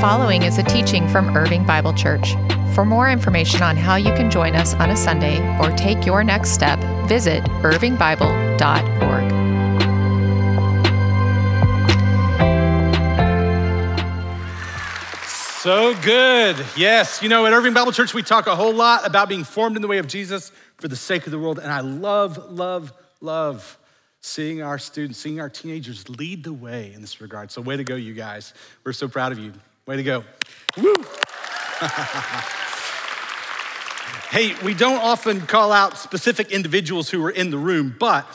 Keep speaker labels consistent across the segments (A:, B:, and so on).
A: following is a teaching from Irving Bible Church. For more information on how you can join us on a Sunday or take your next step, visit irvingbible.org.
B: So good. Yes. You know, at Irving Bible Church, we talk a whole lot about being formed in the way of Jesus for the sake of the world. And I love, love, love seeing our students, seeing our teenagers lead the way in this regard. So, way to go, you guys. We're so proud of you. Way to go. Woo! hey, we don't often call out specific individuals who are in the room, but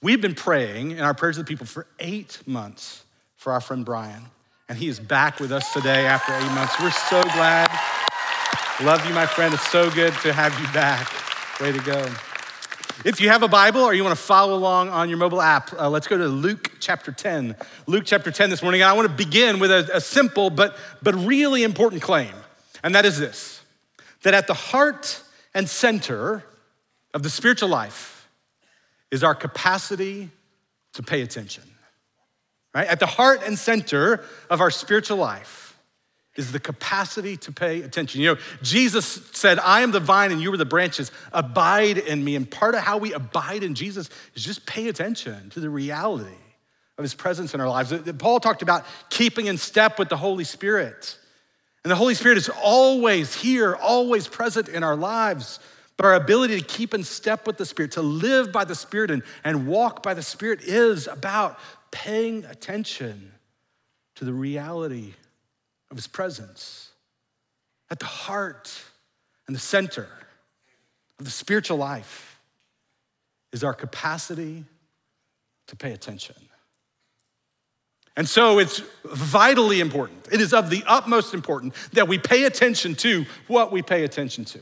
B: we've been praying in our prayers of the people for eight months for our friend Brian. And he is back with us today after eight months. We're so glad. Love you, my friend. It's so good to have you back. Way to go. If you have a Bible or you want to follow along on your mobile app, uh, let's go to Luke chapter 10. Luke chapter 10 this morning. And I want to begin with a, a simple but, but really important claim. And that is this that at the heart and center of the spiritual life is our capacity to pay attention right? At the heart and center of our spiritual life is the capacity to pay attention. You know, Jesus said, I am the vine and you are the branches. Abide in me. And part of how we abide in Jesus is just pay attention to the reality of his presence in our lives. Uh, Paul talked about keeping in step with the Holy Spirit. And the Holy Spirit is always here, always present in our lives. But our ability to keep in step with the Spirit, to live by the Spirit and, and walk by the Spirit is about paying attention to the reality of his presence at the heart and the center of the spiritual life is our capacity to pay attention. And so it's vitally important. It is of the utmost importance that we pay attention to what we pay attention to.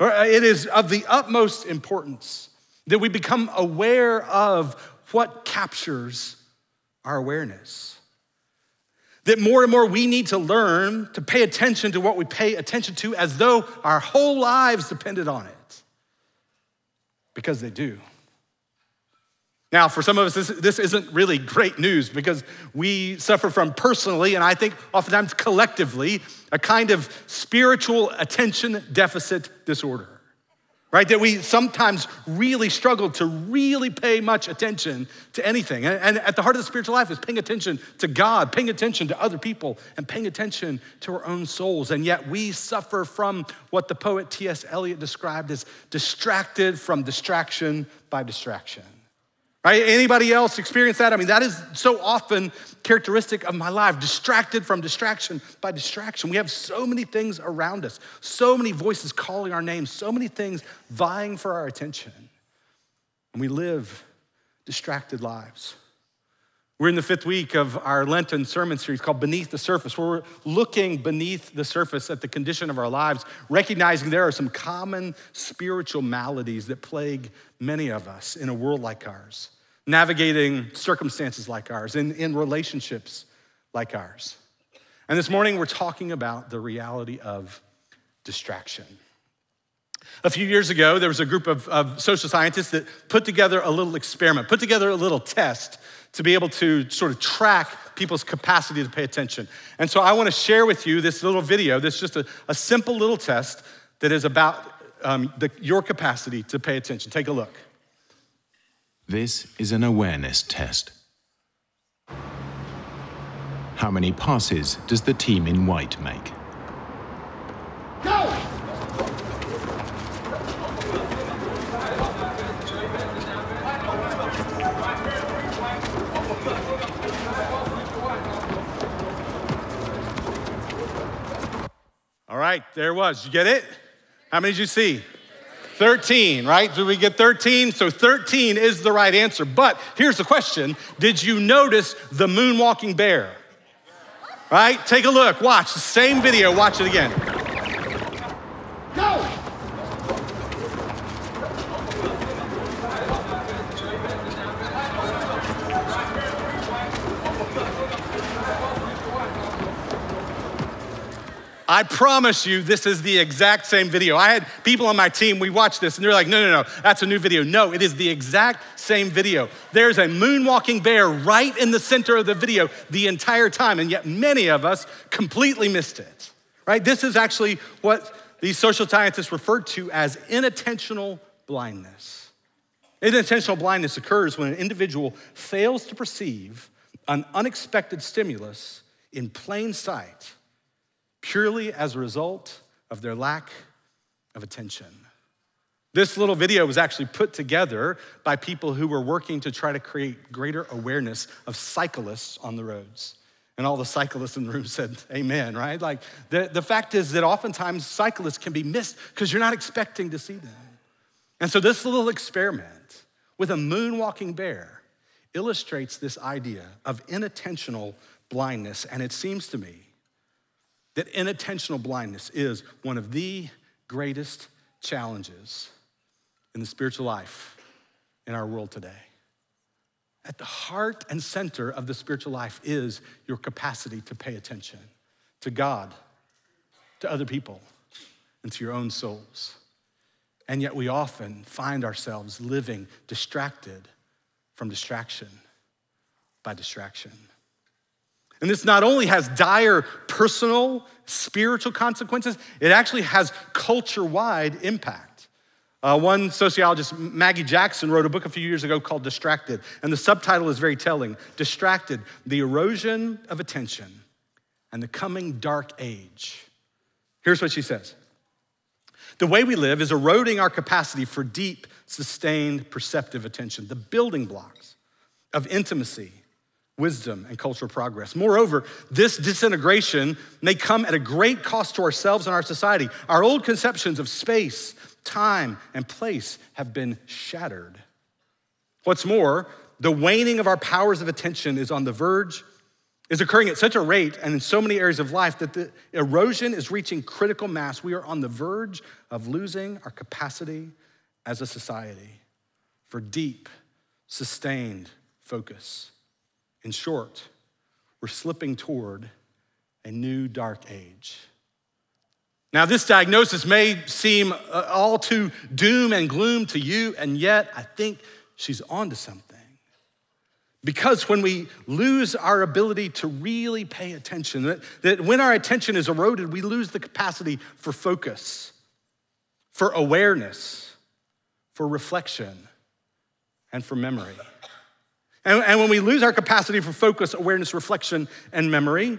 B: Uh, it is of the utmost importance that we become aware of what captures our awareness. That more and more we need to learn to pay attention to what we pay attention to as though our whole lives depended on it. Because they do. Now, for some of us, this, this isn't really great news because we suffer from personally, and I think oftentimes collectively, a kind of spiritual attention deficit disorder right? That we sometimes really struggle to really pay much attention to anything. And, at the heart of the spiritual life is paying attention to God, paying attention to other people, and paying attention to our own souls. And yet we suffer from what the poet T.S. Eliot described as distracted from distraction by distraction. Right? Anybody else experience that? I mean, that is so often characteristic of my life, distracted from distraction by distraction. We have so many things around us, so many voices calling our names, so many things vying for our attention. And we live distracted lives. We're in the fifth week of our Lenten sermon series called Beneath the Surface, where we're looking beneath the surface at the condition of our lives, recognizing there are some common spiritual maladies that plague many of us in a world like ours, navigating circumstances like ours, in, in relationships like ours. And this morning, we're talking about the reality of distraction. A few years ago, there was a group of, of, social scientists that put together a little experiment, put together a little test to be able to sort of track people's capacity to pay attention. And so I want to share with you this little video that's just a, a simple little test that is about um, the, your capacity to pay attention. Take a look.
C: This is an awareness test. How many passes does the team in white make?
B: Right, there was. You get it? How many did you see? 13, right? Did we get 13? So 13 is the right answer. But here's the question Did you notice the moonwalking bear? Right? Take a look, watch the same video, watch it again. I promise you, this is the exact same video. I had people on my team, we watched this, and they're like, no, no, no, that's a new video. No, it is the exact same video. There's a moonwalking bear right in the center of the video the entire time, and yet many of us completely missed it, right? This is actually what these social scientists refer to as inattentional blindness. Inattentional blindness occurs when an individual fails to perceive an unexpected stimulus in plain sight purely as a result of their lack of attention. This little video was actually put together by people who were working to try to create greater awareness of cyclists on the roads. And all the cyclists in the room said, Amen, right? Like the, the fact is that oftentimes cyclists can be missed because you're not expecting to see them. And so this little experiment with a moonwalking bear illustrates this idea of inattentional blindness. And it seems to me that inattentional blindness is one of the greatest challenges in the spiritual life in our world today. At the heart and center of the spiritual life is your capacity to pay attention to God, to other people, and to your own souls. And yet we often find ourselves living distracted from distraction by distraction. And this not only has dire personal, spiritual consequences, it actually has culture wide impact. Uh, one sociologist, Maggie Jackson, wrote a book a few years ago called Distracted, and the subtitle is very telling Distracted, the erosion of attention and the coming dark age. Here's what she says The way we live is eroding our capacity for deep, sustained, perceptive attention, the building blocks of intimacy wisdom and cultural progress. Moreover, this disintegration may come at a great cost to ourselves and our society. Our old conceptions of space, time, and place have been shattered. What's more, the waning of our powers of attention is on the verge, is occurring at such a rate and in so many areas of life that the erosion is reaching critical mass. We are on the verge of losing our capacity as a society for deep, sustained focus. In short, we're slipping toward a new dark age. Now, this diagnosis may seem uh, all too doom and gloom to you, and yet I think she's onto something. Because when we lose our ability to really pay attention, that, that when our attention is eroded, we lose the capacity for focus, for awareness, for reflection, and for memory. And, and when we lose our capacity for focus, awareness, reflection, and memory,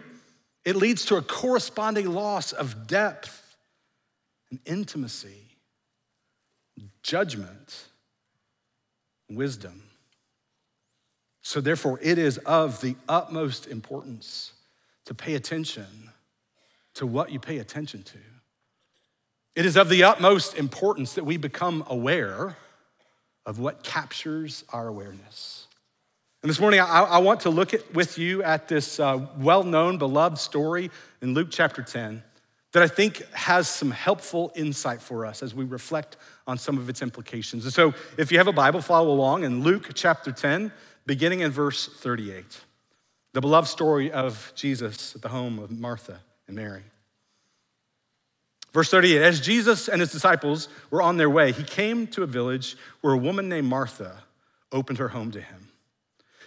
B: it leads to a corresponding loss of depth and intimacy, judgment, wisdom. So, therefore, it is of the utmost importance to pay attention to what you pay attention to. It is of the utmost importance that we become aware of what captures our awareness. And this morning, I, I want to look at, with you at this uh, well known, beloved story in Luke chapter 10 that I think has some helpful insight for us as we reflect on some of its implications. And so, if you have a Bible, follow along in Luke chapter 10, beginning in verse 38. The beloved story of Jesus at the home of Martha and Mary. Verse 38 As Jesus and his disciples were on their way, he came to a village where a woman named Martha opened her home to him.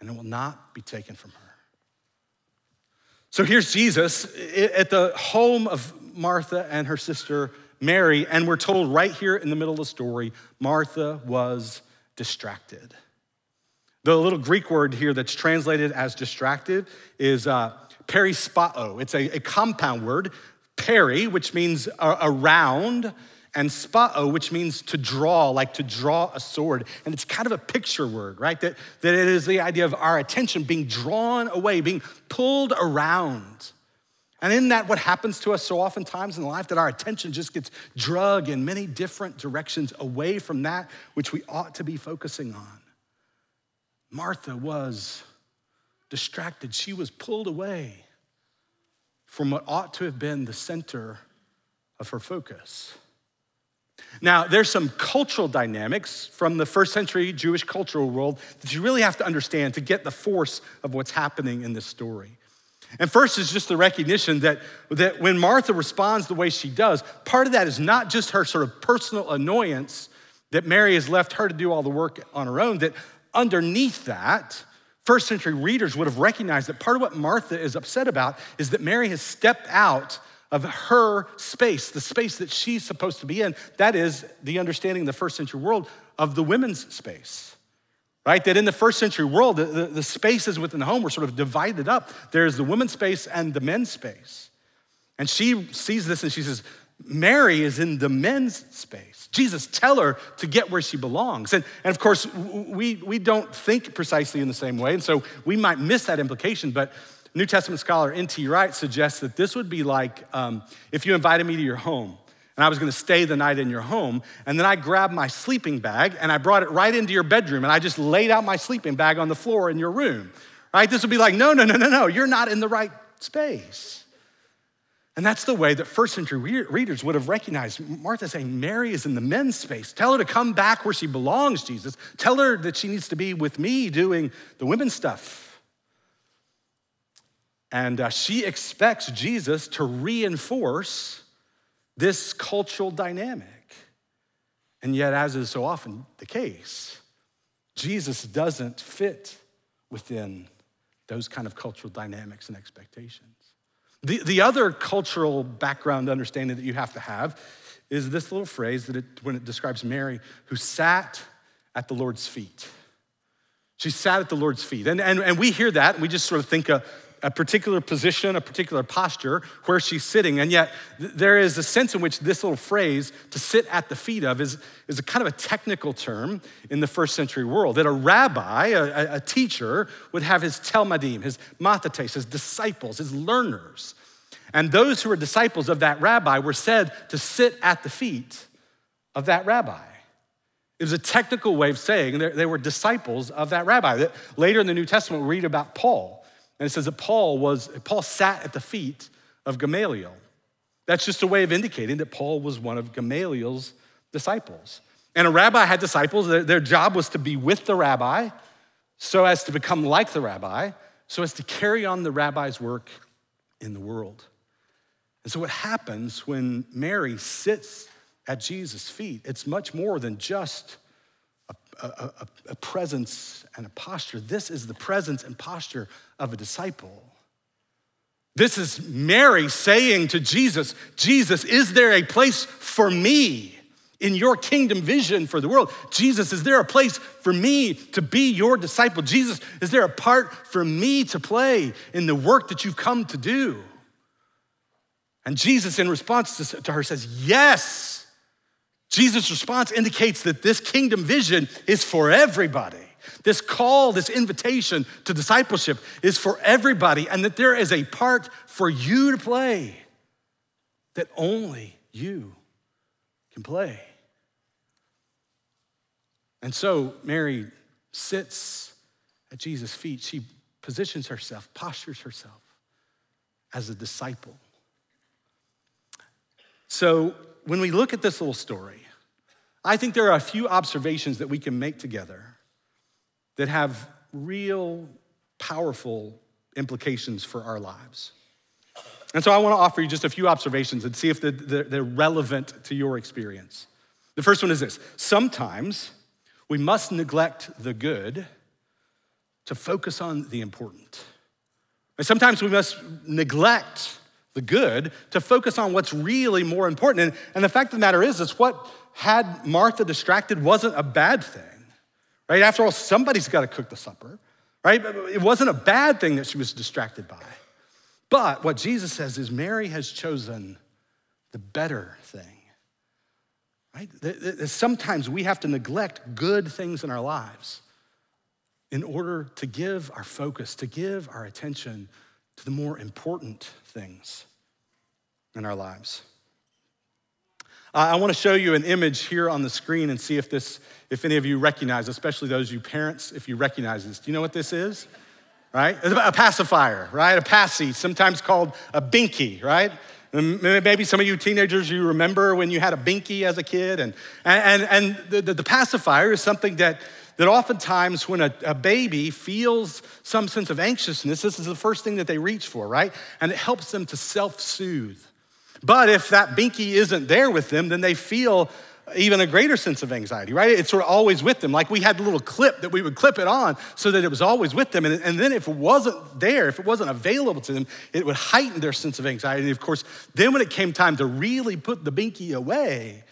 B: and it will not be taken from her. So here's Jesus at the home of Martha and her sister Mary, and we're told right here in the middle of the story Martha was distracted. The little Greek word here that's translated as distracted is uh, perispao. It's a, a compound word, peri, which means around, and spao, which means to draw, like to draw a sword. And it's kind of a picture word, right? That, that it is the idea of our attention being drawn away, being pulled around. And in that, what happens to us so oftentimes in life that our attention just gets drug in many different directions away from that which we ought to be focusing on. Martha was distracted. She was pulled away from what ought to have been the center of her focus. Now, there's some cultural dynamics from the first century Jewish cultural world that you really have to understand to get the force of what's happening in this story. And first is just the recognition that, that when Martha responds the way she does, part of that is not just her sort of personal annoyance that Mary has left her to do all the work on her own, that underneath that, first century readers would have recognized that part of what Martha is upset about is that Mary has stepped out of her space, the space that she's supposed to be in. That is the understanding in the first century world of the women's space, right? That in the first century world, the, the, the spaces within the home were sort of divided up. There's the women's space and the men's space. And she sees this and she says, Mary is in the men's space. Jesus, tell her to get where she belongs. And, and of course, we, we don't think precisely in the same way. And so we might miss that implication. But New Testament scholar N.T. Wright suggests that this would be like um, if you invited me to your home and I was gonna stay the night in your home, and then I grabbed my sleeping bag and I brought it right into your bedroom and I just laid out my sleeping bag on the floor in your room, right? This would be like, no, no, no, no, no, you're not in the right space. And that's the way that first century readers would have recognized Martha saying, Mary is in the men's space. Tell her to come back where she belongs, Jesus. Tell her that she needs to be with me doing the women's stuff. And uh, she expects Jesus to reinforce this cultural dynamic. And yet, as is so often the case, Jesus doesn't fit within those kind of cultural dynamics and expectations. The, the other cultural background understanding that you have to have is this little phrase that it, when it describes Mary who sat at the Lord's feet. She sat at the Lord's feet. And, and, and we hear that, and we just sort of think of a particular position, a particular posture where she's sitting. And yet, there is a sense in which this little phrase, to sit at the feet of, is, is a kind of a technical term in the first century world. That a rabbi, a, a teacher, would have his talmidim, his mathetes, his disciples, his learners. And those who were disciples of that rabbi were said to sit at the feet of that rabbi. It was a technical way of saying they were disciples of that rabbi. Later in the New Testament, we read about Paul and it says that Paul was, Paul sat at the feet of Gamaliel. That's just a way of indicating that Paul was one of Gamaliel's disciples. And a rabbi had disciples, their job was to be with the rabbi so as to become like the rabbi, so as to carry on the rabbi's work in the world. And so, what happens when Mary sits at Jesus' feet, it's much more than just a, a, a, presence and a posture. This is the presence and posture of a disciple. This is Mary saying to Jesus, Jesus, is there a place for me in your kingdom vision for the world? Jesus, is there a place for me to be your disciple? Jesus, is there a part for me to play in the work that you've come to do? And Jesus, in response to her, says, Yes. Jesus' response indicates that this kingdom vision is for everybody. This call, this invitation to discipleship is for everybody, and that there is a part for you to play that only you can play. And so Mary sits at Jesus' feet. She positions herself, postures herself as a disciple. So when we look at this little story, I think there are a few observations that we can make together that have real powerful implications for our lives. And so I want to offer you just a few observations and see if they're relevant to your experience. The first one is this sometimes we must neglect the good to focus on the important. And sometimes we must neglect the good, to focus on what's really more important. And, and the fact of the matter is, is what had Martha distracted wasn't a bad thing, right? After all, somebody's got to cook the supper, right? It wasn't a bad thing that she was distracted by. But what Jesus says is Mary has chosen the better thing, right? Sometimes we have to neglect good things in our lives in order to give our focus, to give our attention to the more important things in our lives. I want to show you an image here on the screen and see if this, if any of you recognize, especially those you parents, if you recognize this. Do you know what this is? Right? It's a pacifier, right? A passy, sometimes called a binky, right? Maybe some of you teenagers, you remember when you had a binky as a kid. And, and, and the, the, the pacifier is something that, that oftentimes when a, a, baby feels some sense of anxiousness, this is the first thing that they reach for, right? And it helps them to self soothe. But if that binky isn't there with them, then they feel even a greater sense of anxiety, right? It's sort of always with them. Like we had a little clip that we would clip it on so that it was always with them. And, and then if it wasn't there, if it wasn't available to them, it would heighten their sense of anxiety. And of course, then when it came time to really put the binky away,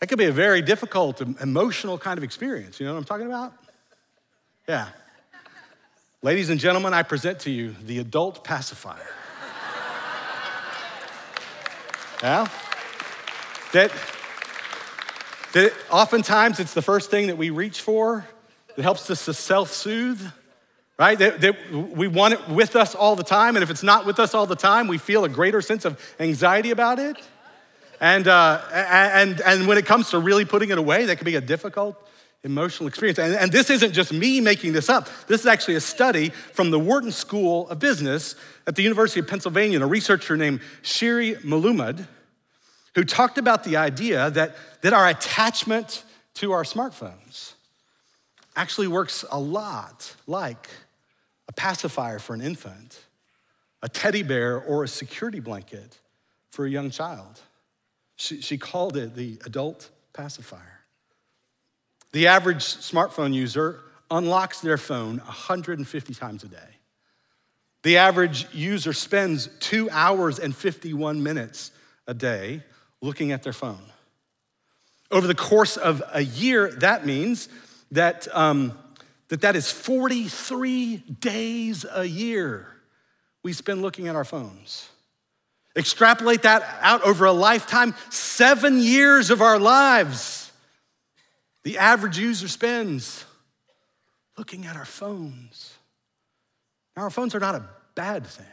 B: that could be a very difficult, emotional kind of experience. You know what I'm talking about? Yeah. Ladies and gentlemen, I present to you the adult pacifier. Yeah? That, that oftentimes it's the first thing that we reach for that helps us to self soothe, right? That, that we want it with us all the time. And if it's not with us all the time, we feel a greater sense of anxiety about it. And, uh, and, and when it comes to really putting it away, that can be a difficult emotional experience. And, and, this isn't just me making this up. This is actually a study from the Wharton School of Business at the University of Pennsylvania, and a researcher named Shiri Melumad, who talked about the idea that, that our attachment to our smartphones actually works a lot like a pacifier for an infant, a teddy bear, or a security blanket for a young child. She, she called it the adult pacifier. The average smartphone user unlocks their phone 150 times a day. The average user spends two hours and 51 minutes a day looking at their phone. Over the course of a year, that means that um, that, that is 43 days a year we spend looking at our phones. Extrapolate that out over a lifetime, seven years of our lives the average user spends looking at our phones. Now, our phones are not a bad thing,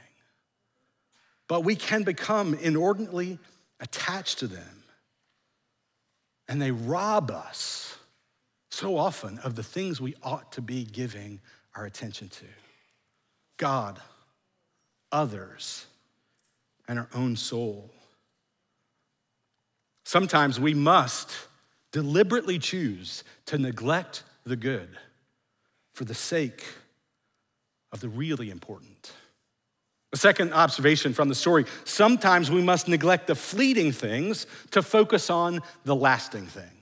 B: but we can become inordinately attached to them. And they rob us so often of the things we ought to be giving our attention to God, others, and our own soul. Sometimes we must deliberately choose to neglect the good for the sake of the really important. A second observation from the story sometimes we must neglect the fleeting things to focus on the lasting things.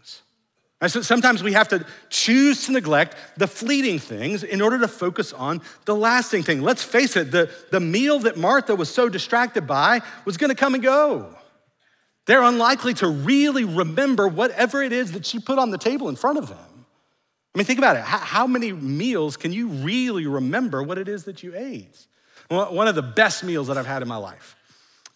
B: Sometimes we have to choose to neglect the fleeting things in order to focus on the lasting thing. Let's face it, the, the meal that Martha was so distracted by was gonna come and go. They're unlikely to really remember whatever it is that she put on the table in front of them. I mean, think about it. How, many meals can you really remember what it is that you ate? one of the best meals that I've had in my life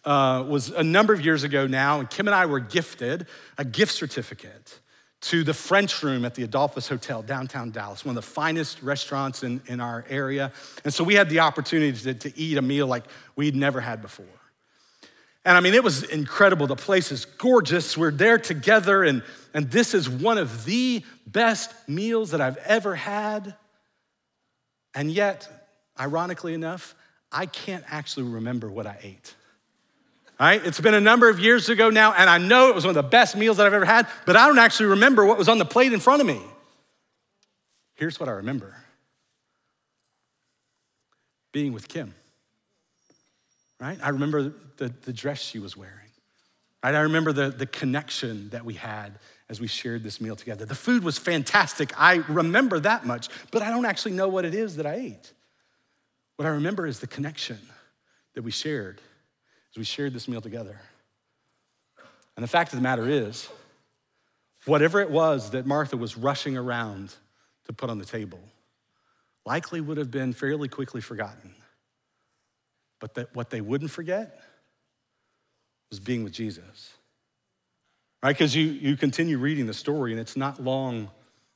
B: uh, was a number of years ago now, and Kim and I were gifted a gift certificate to the French Room at the Adolphus Hotel, downtown Dallas, one of the finest restaurants in, in our area. And so we had the opportunity to, to eat a meal like we'd never had before. And I mean, it was incredible. The place is gorgeous. We're there together, and, and this is one of the best meals that I've ever had. And yet, ironically enough, I can't actually remember what I ate. All right? It's been a number of years ago now, and I know it was one of the best meals that I've ever had, but I don't actually remember what was on the plate in front of me. Here's what I remember being with Kim right? I remember the, the dress she was wearing. Right? I remember the, the connection that we had as we shared this meal together. The food was fantastic. I remember that much, but I don't actually know what it is that I ate. What I remember is the connection that we shared we shared this meal together. And the fact of the matter is, whatever it was that Martha was rushing around to put on the table likely would have been fairly quickly forgotten. But that what they wouldn't forget was being with Jesus. Right? Because you, you continue reading the story, and it's not long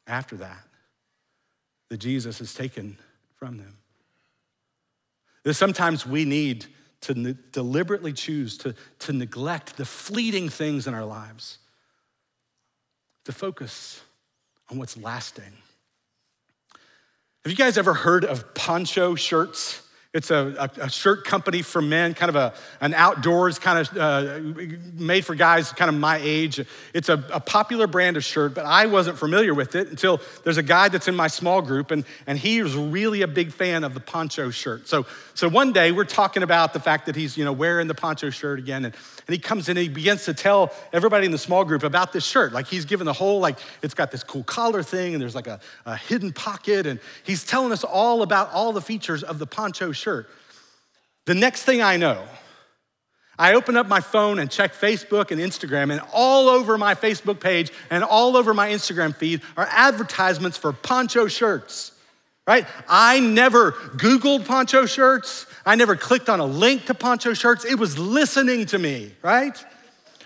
B: after that that Jesus is taken from them. That sometimes we need to ne- deliberately choose to, to neglect the fleeting things in our lives, to focus on what's lasting. Have you guys ever heard of poncho shirts? It's a, a, a, shirt company for men, kind of a, an outdoors kind of uh, made for guys kind of my age. It's a, a, popular brand of shirt, but I wasn't familiar with it until there's a guy that's in my small group, and, and he was really a big fan of the poncho shirt. So, so one day we're talking about the fact that he's you know, wearing the poncho shirt again, and, and he comes in and he begins to tell everybody in the small group about this shirt. Like he's given the whole, like, it's got this cool collar thing, and there's like a, a hidden pocket, and he's telling us all about all the features of the poncho shirt. The next thing I know, I open up my phone and check Facebook and Instagram, and all over my Facebook page and all over my Instagram feed are advertisements for poncho shirts, right? I never Googled poncho shirts. I never clicked on a link to poncho shirts. It was listening to me, right?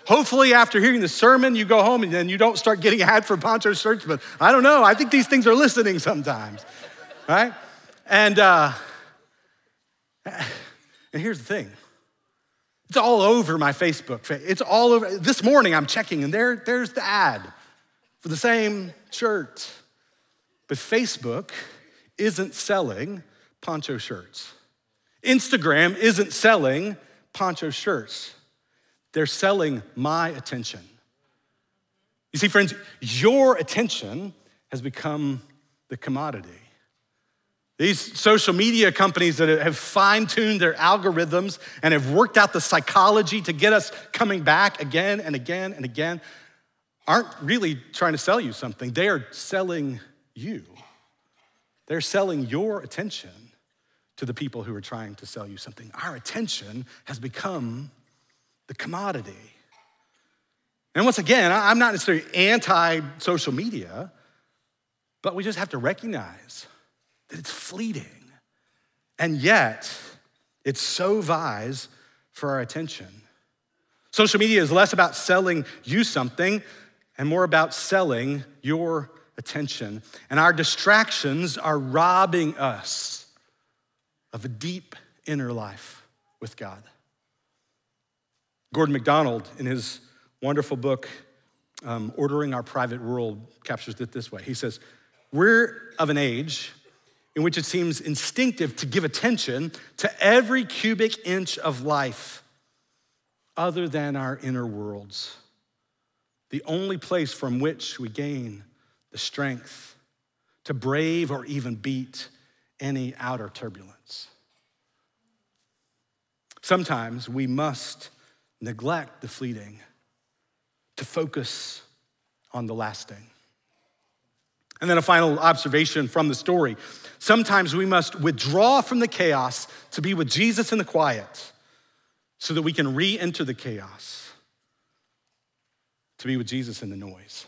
B: Hopefully, after hearing the sermon, you go home and then you don't start getting ad for poncho shirts, but I don't know. I think these things are listening sometimes, right? And, uh, and here's the thing it's all over my Facebook. It's all over. This morning I'm checking, and there, there's the ad for the same shirt. But Facebook isn't selling poncho shirts. Instagram isn't selling poncho shirts. They're selling my attention. You see, friends, your attention has become the commodity. These social media companies that have fine tuned their algorithms and have worked out the psychology to get us coming back again and again and again aren't really trying to sell you something. They are selling you. They're selling your attention to the people who are trying to sell you something. Our attention has become the commodity. And once again, I'm not necessarily anti social media, but we just have to recognize that it's fleeting. And yet, it so vies for our attention. Social media is less about selling you something and more about selling your attention. And our distractions are robbing us of a deep inner life with God. Gordon MacDonald, in his wonderful book, um, Ordering Our Private World, captures it this way. He says, We're of an age in which it seems instinctive to give attention to every cubic inch of life other than our inner worlds, the only place from which we gain the strength to brave or even beat any outer turbulence. Sometimes we must neglect the fleeting to focus on the lasting. And then a final observation from the story. Sometimes we must withdraw from the chaos to be with Jesus in the quiet so that we can re enter the chaos to be with Jesus in the noise.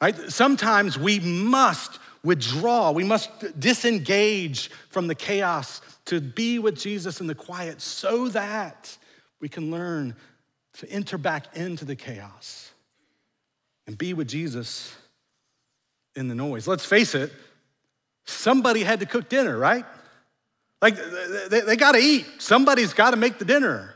B: Right? Sometimes we must withdraw, we must disengage from the chaos to be with Jesus in the quiet so that we can learn to enter back into the chaos and be with Jesus in the noise. Let's face it, somebody had to cook dinner, right? Like they, they got to eat. Somebody's got to make the dinner.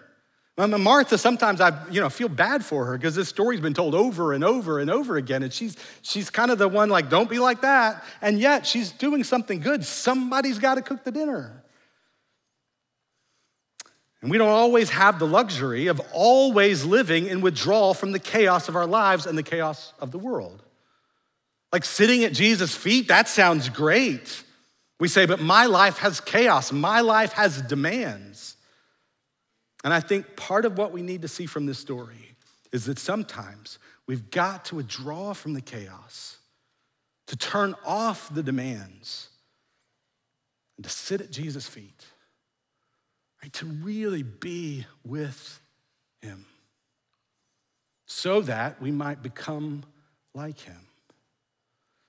B: Martha, sometimes I you know, feel bad for her because this story's been told over and over and over again. And she's, she's kind of the one like, don't be like that. And yet she's doing something good. Somebody's got to cook the dinner. And we don't always have the luxury of always living in withdrawal from the chaos of our lives and the chaos of the world. Like sitting at Jesus' feet, that sounds great. We say, but my life has chaos, my life has demands. And I think part of what we need to see from this story is that sometimes we've got to withdraw from the chaos, to turn off the demands, and to sit at Jesus' feet, right? To really be with Him so that we might become like Him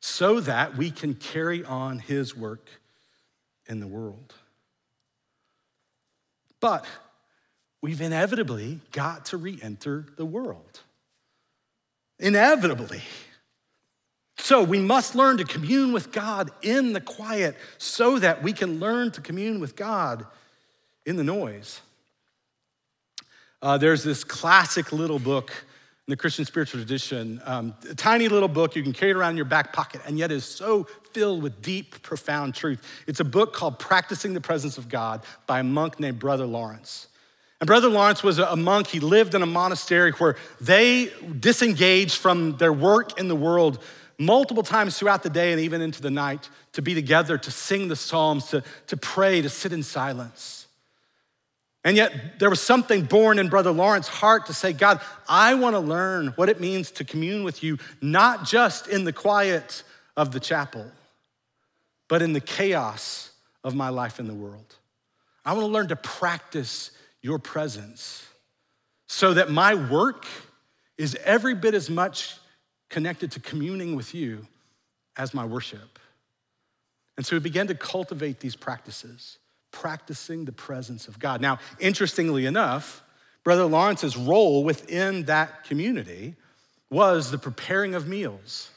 B: so that we can carry on his work in the world. But we've inevitably got to re enter the world. Inevitably. So we must learn to commune with God in the quiet so that we can learn to commune with God in the noise. Uh, there's this classic little book in the Christian spiritual tradition, um, a tiny little book you can carry it around in your back pocket, and yet is so filled with deep, profound truth. It's a book called Practicing the Presence of God by a monk named Brother Lawrence. And Brother Lawrence was a monk. He lived in a monastery where they disengaged from their work in the world multiple times throughout the day and even into the night to be together, to sing the Psalms, to, to pray, to sit in silence. And yet, there was something born in Brother Lawrence's heart to say, God, I want to learn what it means to commune with you, not just in the quiet of the chapel, but in the chaos of my life in the world. I want to learn to practice your presence so that my work is every bit as much connected to communing with you as my worship. And so we began to cultivate these practices practicing the presence of God. Now, interestingly enough, Brother Lawrence's role within that community was the preparing of meals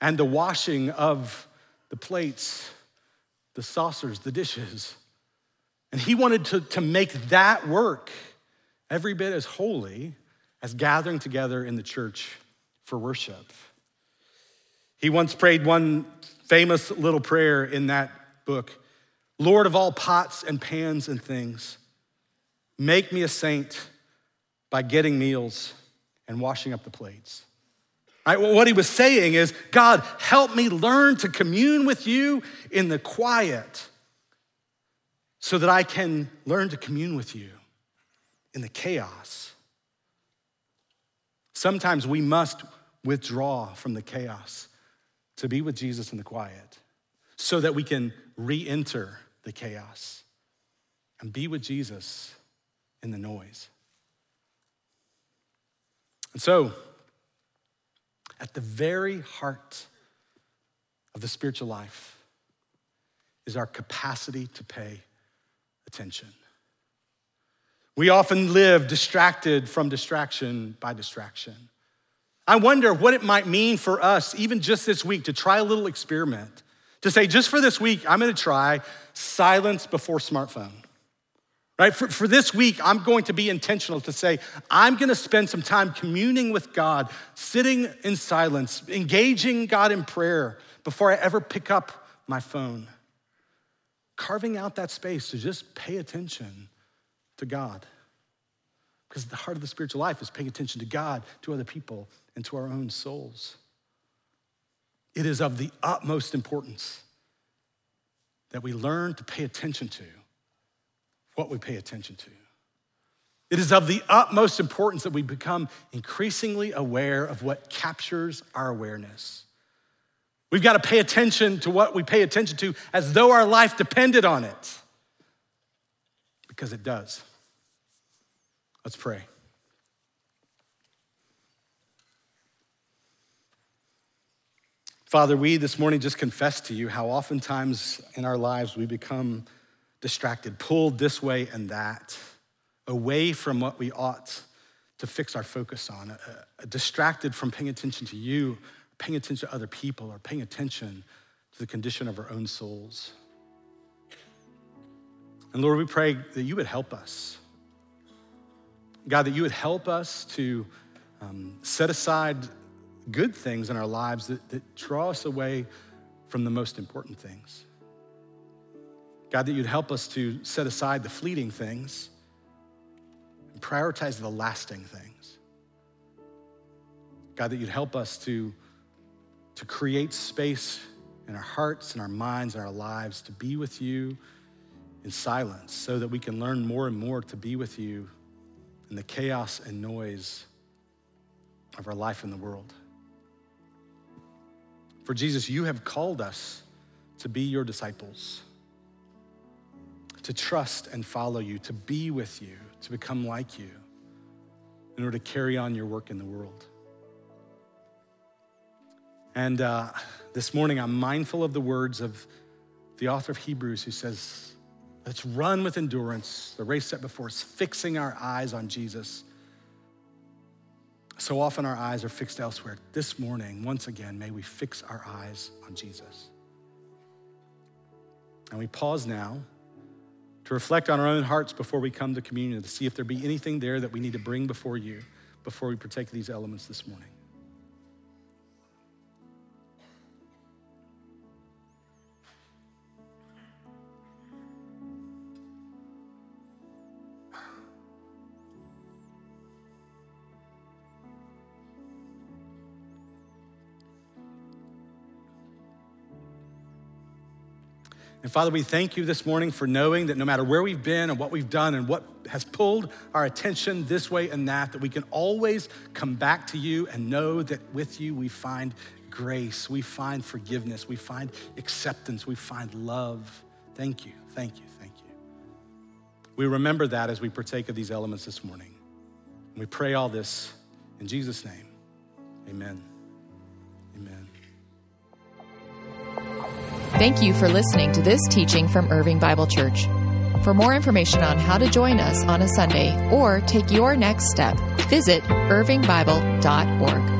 B: and the washing of the plates, the saucers, the dishes. And he wanted to, to make that work every bit as holy as gathering together in the church for worship. He once prayed one famous little prayer in that book Lord of all pots and pans and things, make me a saint by getting meals and washing up the plates. Right, well, what he was saying is, God, help me learn to commune with you in the quiet so that I can learn to commune with you in the chaos. Sometimes we must withdraw from the chaos to be with Jesus in the quiet so that we can re enter the chaos and be with Jesus in the noise. And so, at the very heart of the spiritual life is our capacity to pay attention. We often live distracted from distraction by distraction. I wonder what it might mean for us, even just this week, to try a little experiment to say, just for this week, I'm gonna try silence before smartphone. Right? For, for this week, I'm going to be intentional to say, I'm gonna spend some time communing with God, sitting in silence, engaging God in prayer before I ever pick up my phone. Carving out that space to just pay attention to God. Because the heart of the spiritual life is paying attention to God, to other people, and to our own souls. It is of the utmost importance that we learn to pay attention to what we pay attention to. It is of the utmost importance that we become increasingly aware of what captures our awareness. We've got to pay attention to what we pay attention to as though our life depended on it, because it does. Let's pray. Father, we this morning just confess to you how oftentimes in our lives we become distracted, pulled this way and that, away from what we ought to fix our focus on, uh, uh, distracted from paying attention to you, paying attention to other people, or paying attention to the condition of our own souls. And Lord, we pray that you would help us. God, that you would help us to um, set aside good things in our lives that, that draw us away from the most important things. God, that you'd help us to set aside the fleeting things and prioritize the lasting things. God, that you'd help us to, to create space in our hearts and our minds and our lives to be with you in silence so that we can learn more and more to be with you in the chaos and noise of our life in the world. For Jesus, you have called us to be your disciples, to trust and follow you, to be with you, to become like you, in order to carry on your work in the world. And uh, this morning, I'm mindful of the words of the author of Hebrews who says, Let's run with endurance the race set before us, fixing our eyes on Jesus, So often our eyes are fixed elsewhere. This morning, once again, may we fix our eyes on Jesus. And we pause now to reflect on our own hearts before we come to communion, to see if there be anything there that we need to bring before you before we partake of these elements this morning. And Father, we thank you this morning for knowing that no matter where we've been and what we've done and what has pulled our attention this way and that, that we can always come back to you and know that with you we find grace, we find forgiveness, we find acceptance, we find love. Thank you, thank you, thank you. We remember that as we partake of these elements this morning. We pray all this in Jesus' name. Amen. Amen.
A: Thank you for listening to this teaching from Irving Bible Church. For more information on how to join us on a Sunday or take your next step, visit irvingbible.org.